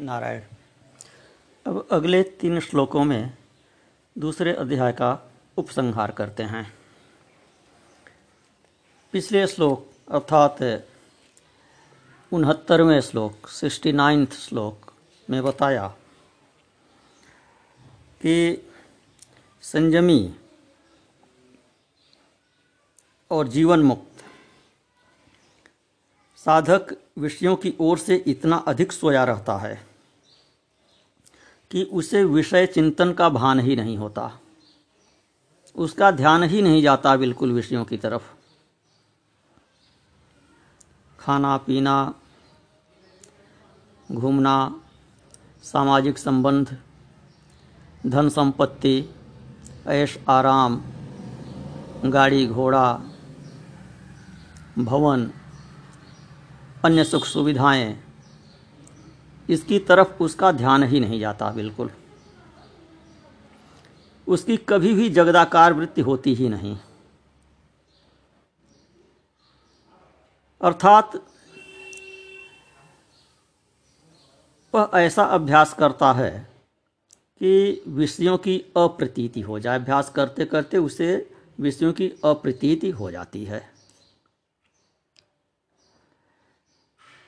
नारायण। अब अगले तीन श्लोकों में दूसरे अध्याय का उपसंहार करते हैं। पिछले श्लोक, अर्थात उनहत्तरवें श्लोक, सिक्सटी नाइन्थ श्लोक में बताया कि संयमी और जीवन मुक्त साधक विषयों की ओर से इतना अधिक सोया रहता है कि उसे विषय चिंतन का भान ही नहीं होता। उसका ध्यान ही नहीं जाता बिल्कुल विषयों की तरफ़। खाना, पीना, घूमना, सामाजिक संबंध, धन संपत्ति, ऐश, आराम, गाड़ी, घोड़ा, भवन अन्य सुख सुविधाएँ। इसकी तरफ़ उसका ध्यान ही नहीं जाता, बिल्कुल। उसकी कभी भी जगदाकार वृत्ति होती ही नहीं। अर्थात, वह ऐसा अभ्यास करता है कि विषयों की अप्रतीति हो जाए। अभ्यास करते करते उसे विषयों की अप्रतीति हो जाती है।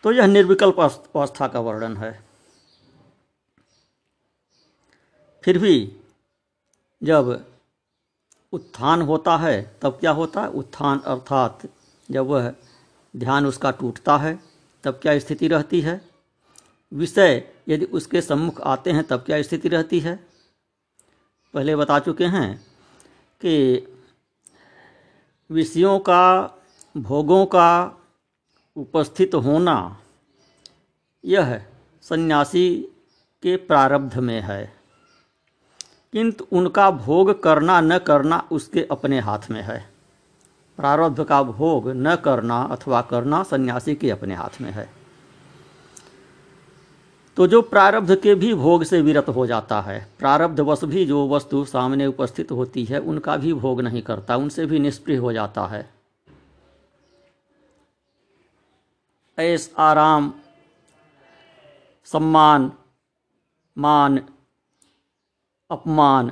तो यह निर्विकल्प अवस्था का वर्णन है। फिर भी जब उत्थान होता है, तब क्या होता है? उत्थान अर्थात जब वह ध्यान उसका टूटता है, तब क्या स्थिति रहती है? विषय यदि उसके सम्मुख आते हैं, तब क्या स्थिति रहती है? पहले बता चुके हैं कि विषयों का, भोगों का उपस्थित होना यह सन्यासी के प्रारब्ध में है। किंतु उनका भोग करना न करना उसके अपने हाथ में है। प्रारब्ध का भोग न करना अथवा करना सन्यासी के अपने हाथ में है। तो जो प्रारब्ध के भी भोग से विरत हो जाता है प्रारब्ध वश भी जो वस्तु सामने उपस्थित होती है, उनका भी भोग नहीं करता, उनसे भी निष्प्रिय हो जाता है। ऐस आराम, सम्मान, मान, अपमान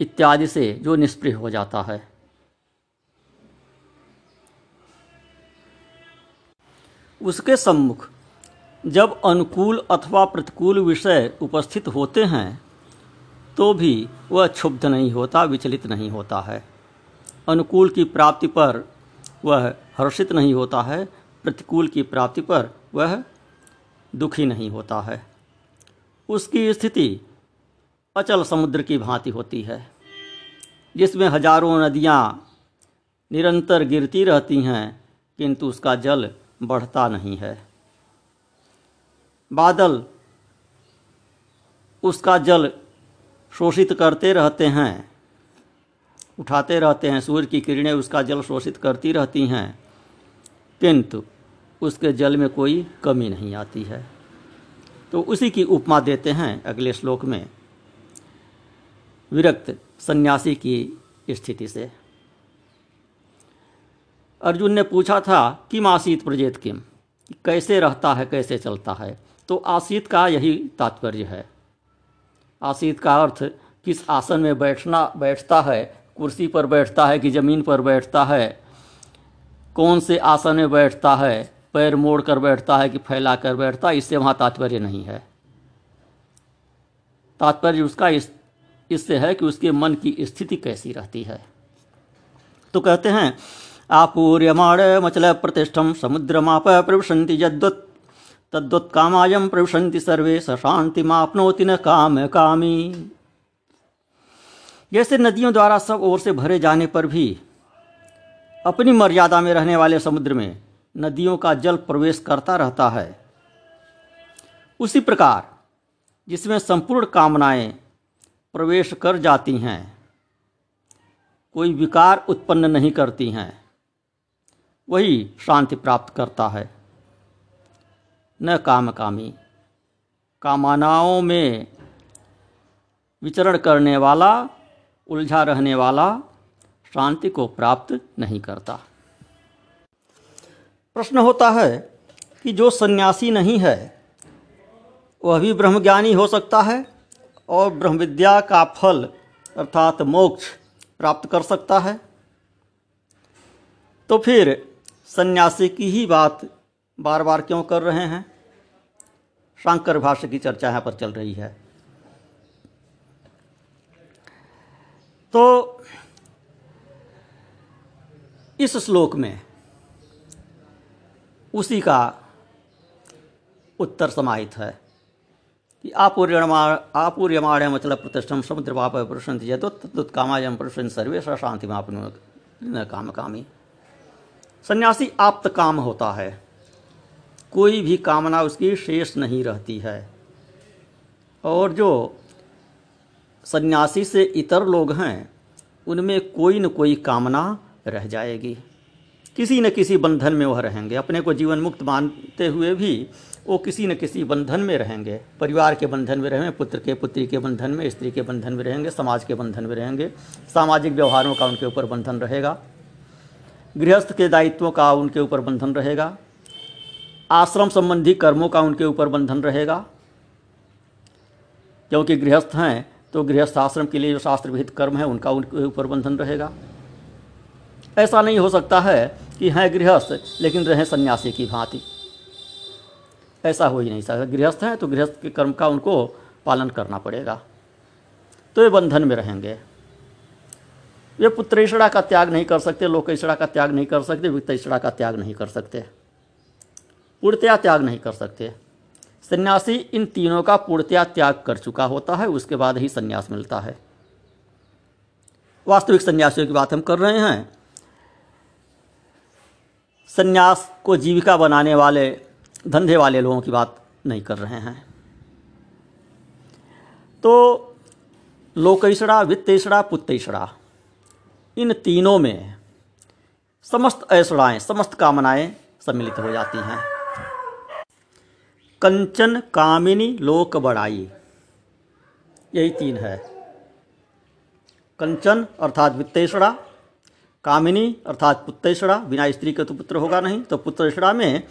इत्यादि से जो निष्प्रिय हो जाता है। उसके सम्मुख जब अनुकूल अथवा प्रतिकूल विषय उपस्थित होते हैं तो भी वह क्षुब्ध नहीं होता, विचलित नहीं होता है। अनुकूल की प्राप्ति पर वह हर्षित नहीं होता है प्रतिकूल की प्राप्ति पर वह दुखी नहीं होता है। उसकी स्थिति अचल समुद्र की भांति होती है, जिसमें हज़ारों नदियाँ निरंतर गिरती रहती हैं, किंतु उसका जल बढ़ता नहीं है। बादल उसका जल शोषित करते रहते हैं, उठाते रहते हैं, सूर्य की किरणें उसका जल शोषित करती रहती हैं, किंतु उसके जल में कोई कमी नहीं आती है। तो उसी की उपमा देते हैं अगले श्लोक में। विरक्त सन्यासी की स्थिति से। अर्जुन ने पूछा था, किम आसीत प्रजेत किम? कैसे रहता है, कैसे चलता है? तो आसीत का यही तात्पर्य है। आसीत का अर्थ, किस आसन में बैठना, बैठता है, कुर्सी पर बैठता है कि ज़मीन पर बैठता है? कौन से आसन में बैठता है? पैर मोड़ कर बैठता है कि फैला कर बैठता है, इससे वहाँ तात्पर्य नहीं है। तात्पर्य उसका इस, इससे है कि उसके मन की स्थिति कैसी रहती है। तो कहते हैं, आपूर्यमाण मचल प्रतिष्ठम समुद्रमाप प्रविशंति तद्वत् कामायम प्रविशंति सर्वे, स शांति मापनोति न काम कामी। जैसे नदियों द्वारा सब ओर से भरे जाने पर भी, अपनी मर्यादा में रहने वाले समुद्र में नदियों का जल प्रवेश करता रहता है। उसी प्रकार जिसमें संपूर्ण कामनाएँ प्रवेश कर जाती हैं, कोई विकार उत्पन्न नहीं करती हैं, वही शांति प्राप्त करता है। न काम कामी कामनाओं में विचरण करने वाला, उलझा रहने वाला शांति को प्राप्त नहीं करता। प्रश्न होता है कि जो सन्यासी नहीं है, वह भी ब्रह्मज्ञानी हो सकता है और ब्रह्म विद्या का फल, अर्थात मोक्ष, प्राप्त कर सकता है। तो फिर सन्यासी की ही बात बार बार क्यों कर रहे हैं? शांकर भाष्य की चर्चा यहाँ पर चल रही है। तो इस श्लोक में उसी का उत्तर समाहित है। कि आपूर्यमा आपूर्यमाण मतलब प्रतिष्ठम समुद्र पाप प्रश्न यदो तत्कामायम प्रश्न सर्वे शांति में न काम कामी। सन्यासी आप्त काम होता है। कोई भी कामना उसकी शेष नहीं रहती है। और जो सन्यासी से इतर लोग हैं, उनमें कोई न कोई कामना रह जाएगी। किसी न किसी बंधन में वह रहेंगे। अपने को जीवन मुक्त मानते हुए भी वो किसी न किसी बंधन में रहेंगे। परिवार के बंधन में रहेंगे, पुत्र के, पुत्री के बंधन में, स्त्री के बंधन में रहेंगे, समाज के बंधन में रहेंगे। सामाजिक व्यवहारों का उनके ऊपर बंधन रहेगा। गृहस्थ के दायित्वों का उनके ऊपर बंधन रहेगा। आश्रम संबंधी कर्मों का उनके ऊपर बंधन रहेगा। क्योंकि गृहस्थ हैं तो गृहस्थ आश्रम के लिए जो शास्त्र विहित कर्म है, उनका उनके ऊपर बंधन रहेगा। ऐसा नहीं हो सकता है कि हैं गृहस्थ, लेकिन रहें सन्यासी की भांति। ऐसा हो ही नहीं सकता। गृहस्थ हैं तो गृहस्थ के कर्म का उनको पालन करना पड़ेगा। तो ये बंधन में रहेंगे। वे पुत्रेषणा का त्याग नहीं कर सकते, लोक लोकेशड़ा का त्याग नहीं कर सकते वित्तेषणा का त्याग नहीं कर सकते। पूर्णतया त्याग नहीं कर सकते। सन्यासी इन तीनों का पूर्णतया त्याग कर चुका होता है, उसके बाद ही सन्यास मिलता है। वास्तविक सन्यासियों की बात हम कर रहे हैं। सन्यास को जीविका बनाने वाले, धंधे वाले लोगों की बात नहीं कर रहे हैं। तो लोकेशड़ा वित्तेषड़ा पुत्तेषड़ा इन तीनों में समस्त ऐसड़ाएँ समस्त कामनाएँ सम्मिलित हो जाती हैं। कंचन, कामिनी, लोक बड़ाई, यही तीन है। कंचन अर्थात वित्तेषड़ा कामिनी, अर्थात पुत्तेषड़ा बिना स्त्री के तो पुत्र होगा नहीं तो पुत्रेषड़ा में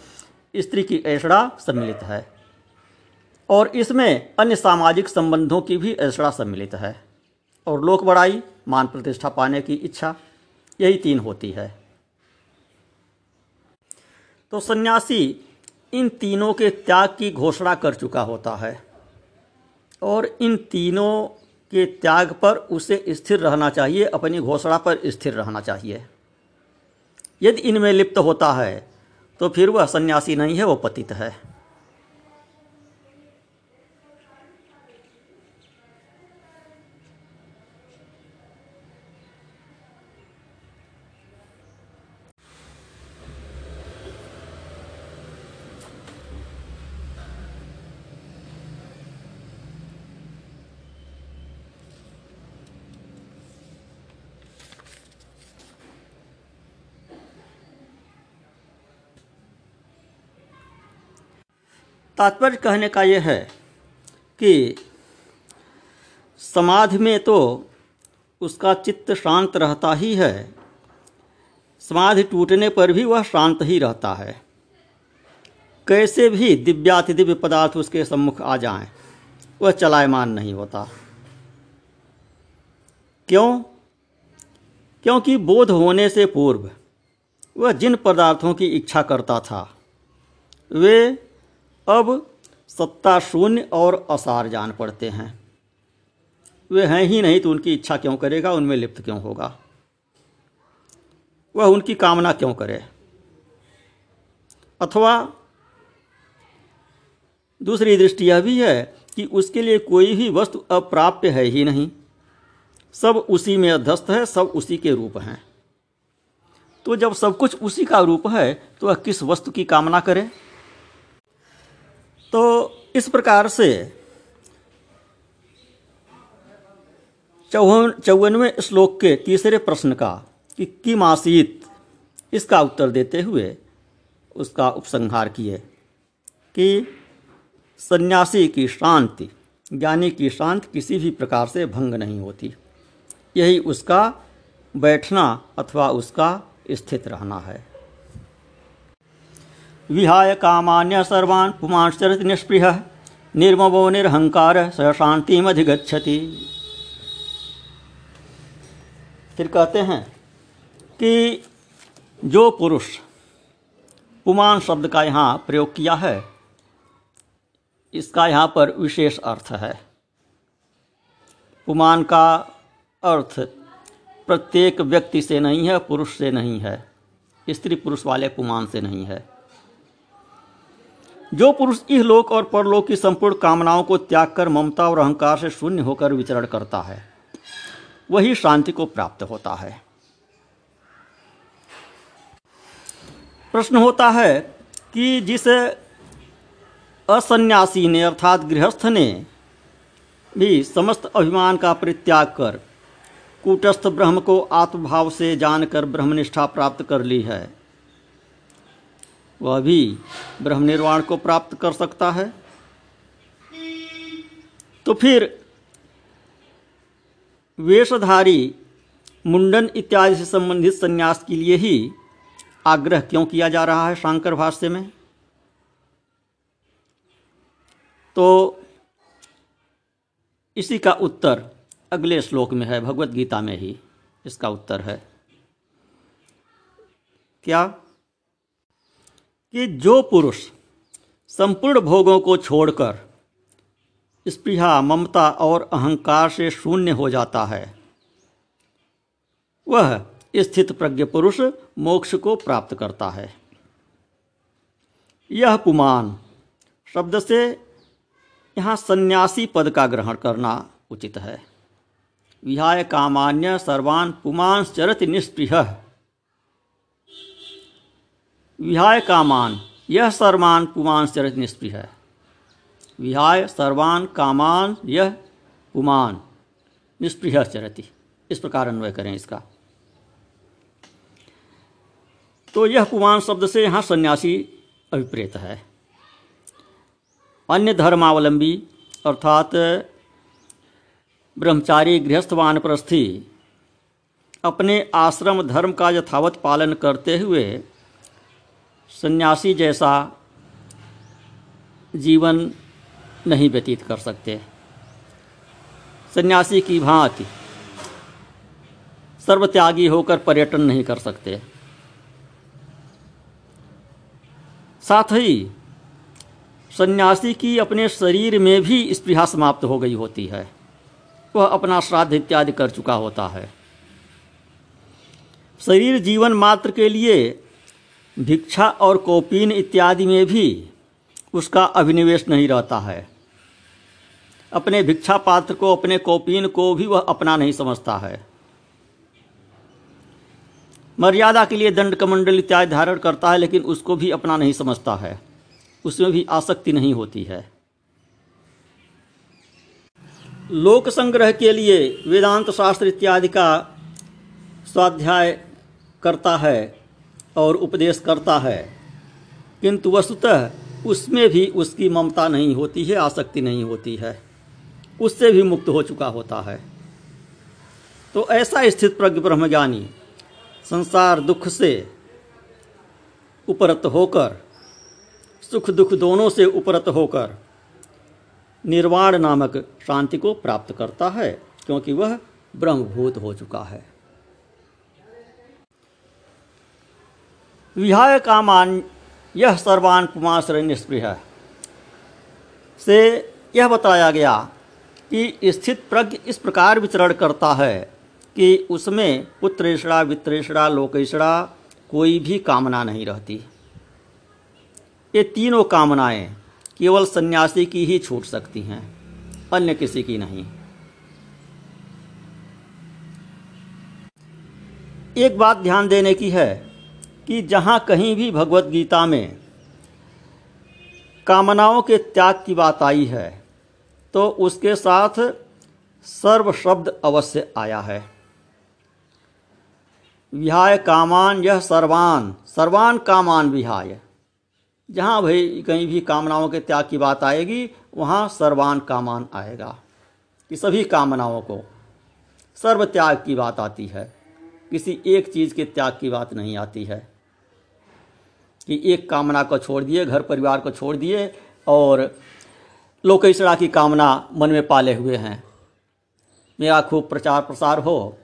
स्त्री की ऐषड़ा सम्मिलित है। और इसमें अन्य सामाजिक संबंधों की भी ऐषड़ा सम्मिलित है। और लोक बड़ाई, मान प्रतिष्ठा पाने की इच्छा, यही तीन होती है। तो सन्यासी इन तीनों के त्याग की घोषणा कर चुका होता है। और इन तीनों के त्याग पर उसे स्थिर रहना चाहिए, अपनी घोषणा पर स्थिर रहना चाहिए। यदि इनमें लिप्त होता है तो फिर वह सन्यासी नहीं है वह पतित है। तात्पर्य कहने का यह है कि समाधि में तो उसका चित्त शांत रहता ही है। समाधि टूटने पर भी वह शांत ही रहता है। कैसे भी दिव्याति दिव्य पदार्थ उसके सम्मुख आ जाएँ, वह चलायमान नहीं होता। क्यों? क्योंकि बोध होने से पूर्व वह जिन पदार्थों की इच्छा करता था वे अब सत्ता शून्य और असार जान पड़ते हैं। वे हैं ही नहीं तो उनकी इच्छा क्यों करेगा? उनमें लिप्त क्यों होगा? वह उनकी कामना क्यों करे? अथवा दूसरी दृष्टि यह भी है कि उसके लिए कोई भी वस्तु अप्राप्य है ही नहीं। सब उसी में अध्यस्त है, सब उसी के रूप हैं। तो जब सब कुछ उसी का रूप है तो वह किस वस्तु की कामना करे? तो इस प्रकार से चौवन, चौवनवें श्लोक के तीसरे प्रश्न का कि किम आसीत? इसका उत्तर देते हुए उसका उपसंहार किए कि सन्यासी की शांति, ज्ञानी की शांति किसी भी प्रकार से भंग नहीं होती। यही उसका बैठना अथवा उसका स्थित रहना है। विहाय कामान्य सर्वान् निष्पृह। निर्ममो निरहंकार स शांतिमधिगछति फिर कहते हैं कि जो पुरुष पुमान शब्द का यहाँ प्रयोग किया है, इसका यहाँ पर विशेष अर्थ है। पुमान का अर्थ प्रत्येक व्यक्ति से नहीं है, पुरुष से नहीं है, स्त्री पुरुष वाले पुमान से नहीं है। जो पुरुष इहलोक और परलोक की संपूर्ण कामनाओं को त्याग कर ममता और अहंकार से शून्य होकर विचरण करता है, वही शांति को प्राप्त होता है। प्रश्न होता है कि जिस असन्यासी ने अर्थात गृहस्थ ने भी समस्त अभिमान का परित्याग कर कूटस्थ ब्रह्म को आत्मभाव से जानकर ब्रह्मनिष्ठा प्राप्त कर ली है वह भी ब्रह्म निर्वाण को प्राप्त कर सकता है। तो फिर वेशधारी मुंडन इत्यादि से संबंधित संन्यास के लिए ही आग्रह क्यों किया जा रहा है शांकर भाष्य में? तो इसी का उत्तर अगले श्लोक में है, भगवत गीता में ही इसका उत्तर है। क्या? कि जो पुरुष संपूर्ण भोगों को छोड़कर स्पृहा, ममता और अहंकार से शून्य हो जाता है, वह स्थित प्रज्ञ पुरुष मोक्ष को प्राप्त करता है। यह पुमान शब्द से यहाँ सन्यासी पद का ग्रहण करना उचित है। विहाय कामान्य सर्वान पुमान चरति निष्पृह विहाय कामान, यह सर्वान पुमान चरति निष्पृह विहाय सर्वान कामान, यह पुमान निष्पृह चरति। इस प्रकार अन्वय करें इसका। तो यह पुमान शब्द से यहाँ सन्यासी अभिप्रेत है। अन्य धर्मावलंबी, अर्थात ब्रह्मचारी गृहस्थ वानप्रस्थी अपने आश्रम धर्म का यथावत पालन करते हुए सन्यासी जैसा जीवन नहीं व्यतीत कर सकते। सन्यासी की भांति सर्वत्यागी होकर पर्यटन नहीं कर सकते। साथ ही सन्यासी की अपने शरीर में भी स्पृहा समाप्त हो गई होती है। वह अपना श्राद्ध इत्यादि कर चुका होता है। शरीर जीवन मात्र के लिए भिक्षा और कौपीन इत्यादि में भी उसका अभिनिवेश नहीं रहता है। अपने भिक्षा पात्र को, अपने कौपीन को भी वह अपना नहीं समझता है। मर्यादा के लिए दंड कमंडल इत्यादि धारण करता है, लेकिन उसको भी अपना नहीं समझता है। उसमें भी आसक्ति नहीं होती है। लोक संग्रह के लिए वेदांत शास्त्र इत्यादि का स्वाध्याय करता है। और उपदेश करता है। किंतु वस्तुतः उसमें भी उसकी ममता नहीं होती है, आसक्ति नहीं होती है। उससे भी मुक्त हो चुका होता है। तो ऐसा स्थित प्रज्ञ ब्रह्मज्ञानी संसार दुख से उपरत होकर, सुख दुख दोनों से उपरत होकर निर्वाण नामक शांति को प्राप्त करता है, क्योंकि वह ब्रह्मभूत हो चुका है। विहाय कामान, यह सर्वान पुमाश्रय निष्पृह से यह बताया गया कि स्थित प्रज्ञ इस प्रकार विचरण करता है कि उसमें पुत्रेषणा, वित्रेषणा लोकेशड़ा कोई भी कामना नहीं रहती। ये तीनों कामनाएँ केवल सन्यासी की ही छूट सकती हैं, अन्य किसी की नहीं। एक बात ध्यान देने की है कि जहाँ कहीं भी भगवत गीता में कामनाओं के त्याग की बात आई है तो उसके साथ सर्व शब्द अवश्य आया है। विहाय कामान यह सर्वान सर्वान कामान विहाय। जहाँ भाई कहीं भी कामनाओं के त्याग की बात आएगी, वहाँ सर्वान कामान आएगा। कि सभी कामनाओं को सर्व त्याग की बात आती है, किसी एक चीज़ के त्याग की बात नहीं आती है। कि एक कामना को छोड़ दिए, घर परिवार को छोड़ दिए और लोकेशड़ा की कामना मन में पाले हुए हैं। मेरा खूब प्रचार प्रसार हो,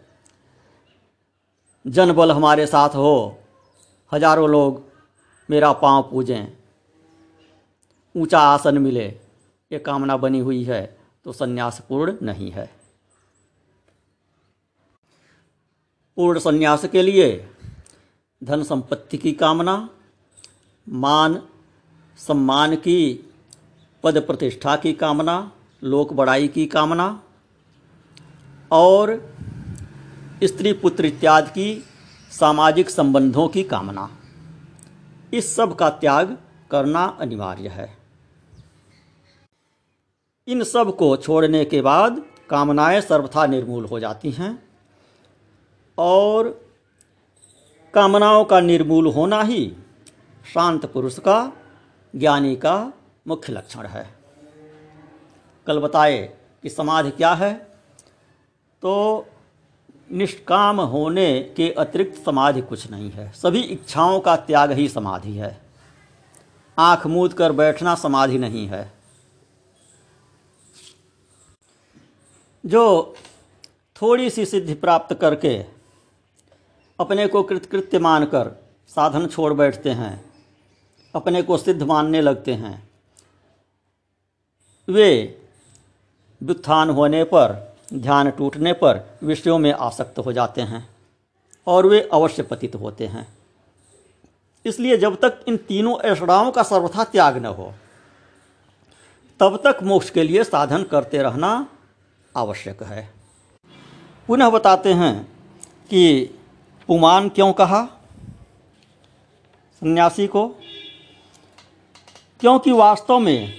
जनबल हमारे साथ हो, हज़ारों लोग मेरा पाँव पूजें, ऊँचा आसन मिले, ये कामना बनी हुई है तो संन्यास पूर्ण नहीं है। पूर्ण संन्यास के लिए धन संपत्ति की कामना मान, सम्मान की, पद प्रतिष्ठा की कामना, लोक बड़ाई की कामना, और स्त्री पुत्र इत्यादि की सामाजिक संबंधों की कामना। इस सब का त्याग करना अनिवार्य है। इन सबको छोड़ने के बाद कामनाएँ सर्वथा निर्मूल हो जाती हैं, और कामनाओं का निर्मूल होना ही शांत पुरुष का, ज्ञानी का मुख्य लक्षण है। कल बताए कि समाधि क्या है? तो निष्काम होने के अतिरिक्त समाधि कुछ नहीं है। सभी इच्छाओं का त्याग ही समाधि है। आँख मूद कर बैठना समाधि नहीं है। जो थोड़ी सी सिद्धि प्राप्त करके अपने को कृतकृत्य मानकर साधन छोड़ बैठते हैं अपने को सिद्ध मानने लगते हैं। वे व्युत्थान होने पर, ध्यान टूटने पर विषयों में आसक्त हो जाते हैं और वे अवश्य पतित होते हैं। इसलिए जब तक इन तीनों ऐषणाओं का सर्वथा त्याग न हो, तब तक मोक्ष के लिए साधन करते रहना आवश्यक है। पुनः बताते हैं कि पुमान क्यों कहा? सन्यासी को क्योंकि वास्तव में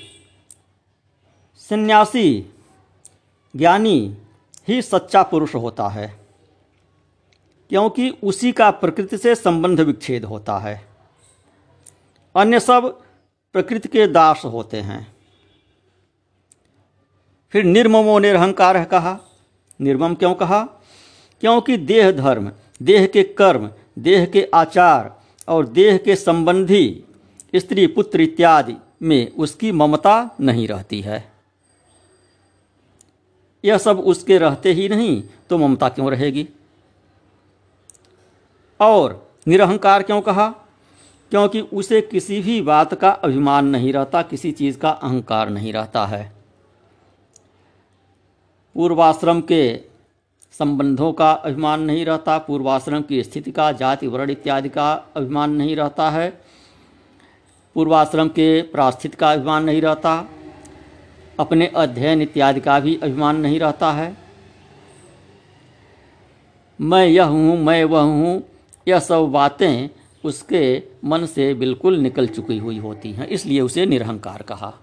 सन्यासी, ज्ञानी ही सच्चा पुरुष होता है, क्योंकि उसी का प्रकृति से संबंध विच्छेद होता है। अन्य सब प्रकृति के दास होते हैं। फिर निर्ममो निरहंकार कहा। निर्मम क्यों कहा? क्योंकि देह धर्म, देह के कर्म, देह के आचार और देह के संबंधी स्त्री पुत्र इत्यादि में उसकी ममता नहीं रहती है। यह सब उसके रहते ही नहीं तो ममता क्यों रहेगी? और निरहंकार क्यों कहा? क्योंकि उसे किसी भी बात का अभिमान नहीं रहता, किसी चीज़ का अहंकार नहीं रहता है। पूर्वाश्रम के संबंधों का अभिमान नहीं रहता, पूर्वाश्रम की स्थिति का, जाति वर्ण इत्यादि का अभिमान नहीं रहता है। पूर्वाश्रम के प्रास्थित का अभिमान नहीं रहता। अपने अध्ययन इत्यादि का भी अभिमान नहीं रहता है। मैं यह हूँ, मैं वह हूँ, यह सब बातें उसके मन से बिल्कुल निकल चुकी हुई होती हैं, इसलिए उसे निरहंकार कहा।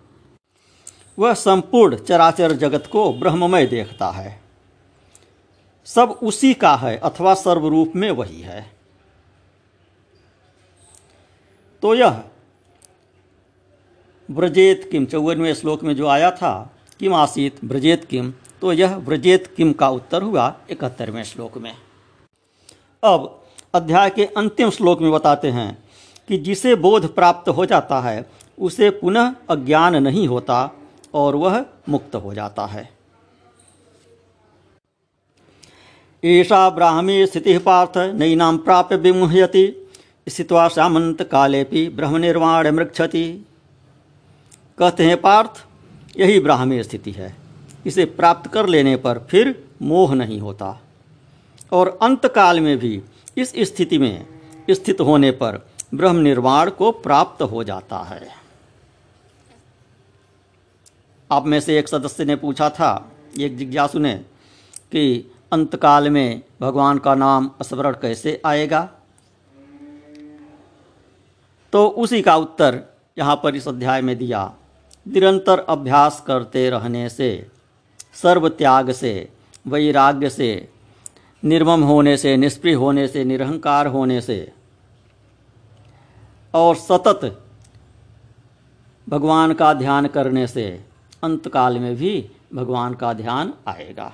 वह संपूर्ण चराचर जगत को ब्रह्ममय देखता है। सब उसी का है, अथवा सर्वरूप में वही है। तो यह व्रजेत किम, चौवनवें श्लोक में जो आया था, किम आसित, ब्रजेत किम तो यह व्रजेत किम का उत्तर हुआ इकहत्तरवें श्लोक में। अब अध्याय के अंतिम श्लोक में बताते हैं कि जिसे बोध प्राप्त हो जाता है, उसे पुनः अज्ञान नहीं होता और वह मुक्त हो जाता है। ऐसा ब्राह्मी स्थिति पार्थ नईनाम प्राप्य विमुह्यति, स्थित्वा सामंत काले ब्रह्म निर्वाण मृक्षति। कहते हैं पार्थ, यही ब्राह्मी स्थिति है। इसे प्राप्त कर लेने पर फिर मोह नहीं होता। और अंतकाल में भी इस स्थिति में स्थित होने पर ब्रह्म निर्वाण को प्राप्त हो जाता है। आप में से एक सदस्य ने पूछा था, एक जिज्ञासु ने, कि अंतकाल में भगवान का नाम स्मरण कैसे आएगा? तो उसी का उत्तर यहाँ पर इस अध्याय में दिया। निरंतर अभ्यास करते रहने से, सर्व त्याग से, वैराग्य से, निर्मम होने से, निष्प्रिय होने से, निरहंकार होने से, और सतत भगवान का ध्यान करने से अंतकाल में भी भगवान का ध्यान आएगा।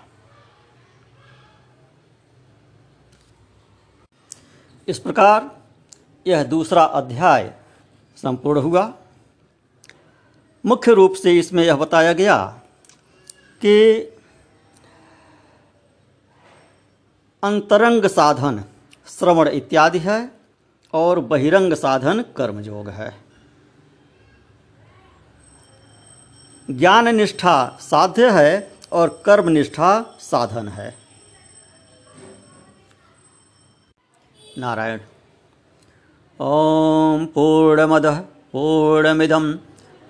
इस प्रकार यह दूसरा अध्याय संपूर्ण हुआ। मुख्य रूप से इसमें यह बताया गया कि अंतरंग साधन, श्रवण इत्यादि है और बहिरंग साधन कर्मयोग है। ज्ञान निष्ठा साध्य है और कर्म निष्ठा साधन है। नारायण। ओम पूर्णमद पूर्णमिदम।